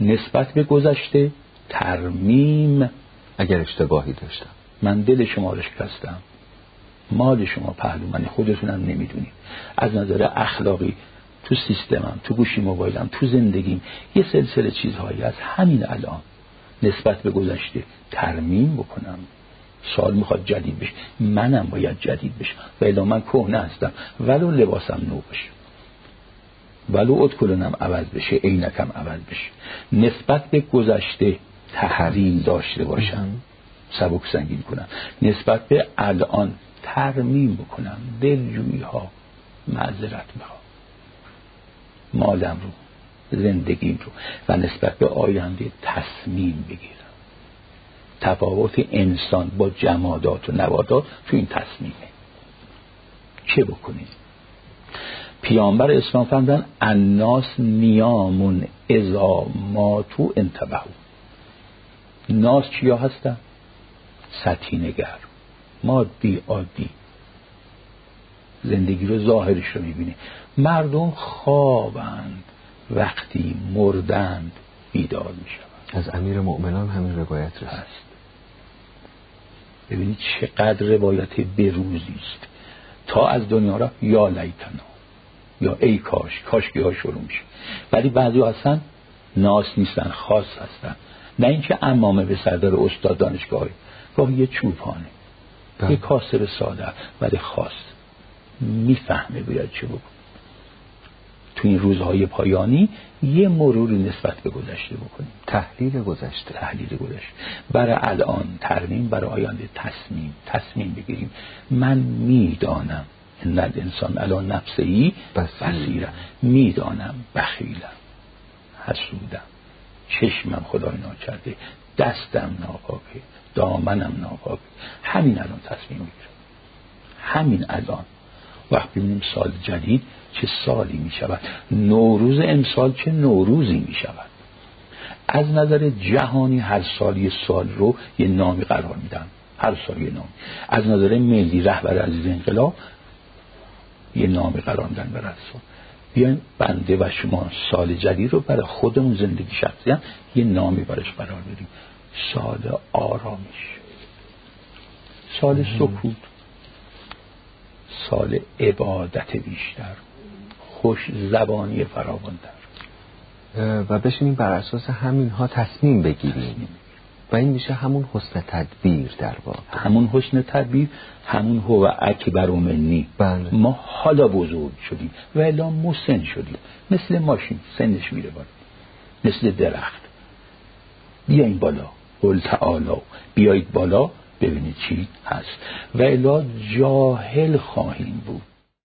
نسبت به گذشته ترمیم اگر اشتباهی داشتم. من دل شما رو شکستم. مال شما پهلو من خودتونم نمی‌دونیم. از نظر اخلاقی تو سیستمم تو گوشی موبایلم تو زندگیم یه سلسله چیزهایی از همین الان نسبت به گذشته ترمیم بکنم. سال می‌خواد جدید بشه. منم باید جدید بشم. و من کهنه هستم ولو لباسم نو بشه ولو ادکلونم عوض بشه عینکم عوض بشه. نسبت به گذشته تحریم داشته باشم. سبک سنگین کنم. نسبت به الان ترمیم بکنم. دلجویی ها معذرت می‌خوام. مالم رو زندگیم رو و نسبت به آینده تصمیم بگیرم. تفاوت انسان با جمادات و نباتات تو این تصمیمه. چه بکنیم؟ پیامبر اسلام فرمودن الناس نیامون ازا ماتو انتبهو ناس چیا هستن؟ نگر مادی عادی. زندگی رو ظاهرش رو می‌بینه مردم خوابند وقتی مردند بیدار می‌شوند. از امیر مؤمنان همین روایت هست. ببینید چقدر روایت بروزی است. تا از دنیا را یا لیتنا. یا ای کاش کاشکی ها شروع میشه. ولی بعضی هستن ناس نیستن خاص هستن. نه اینکه امامه به سردار استاد دانشگاهی گاهی یه چوپانه. بله. یه کاسب ساده ولی خاص. می‌فهمه باید چه بکن تو این روزهای پایانی یه مروری نسبت به گذشته بکنیم. تحلیل گذشته. تحلیل گذشته. برای الان ترمیم برای آینده تصمیم تصمیم بگیریم. من می‌دانم ان الانسان الان نفسهی بسیرم می‌دانم بخیلم حسودم. چشمم خدای ناکرده دستم ناپاکه دامنم ناپاکه. همین الان تصمیم می‌گیرم. همین الان. وقت ببینیم سال جدید چه سالی می شود نوروز امسال چه نوروزی می شود از نظر جهانی هر سال یه سال رو یه نامی قرار میدن. هر سال یه نامی. از نظر ملی رهبر عزیز انقلاب یه نامی قرار میدن برای سال بیاین بنده و شما سال جدید رو برای خودمون زندگی شخصی هم یه نامی برش قرار بدیم. سال آرامش. سال سکوت. سال عبادت بیشتر. خوش زبانی فراوانتر. و بشینیم بر اساس همین ها تصمیم بگیریم. و این میشه همون حسن تدبیر در واقع. همون حسن تدبیر همون هو اکبر و منی بله. ما حالا بزرگ شدیم و الا مسن شدیم. مثل ماشین سنش میره بالا. مثل درخت. بیاین بالا. قل تعالا بیایید بالا. ببینید چی هست. و الا جاهل خواهیم بود.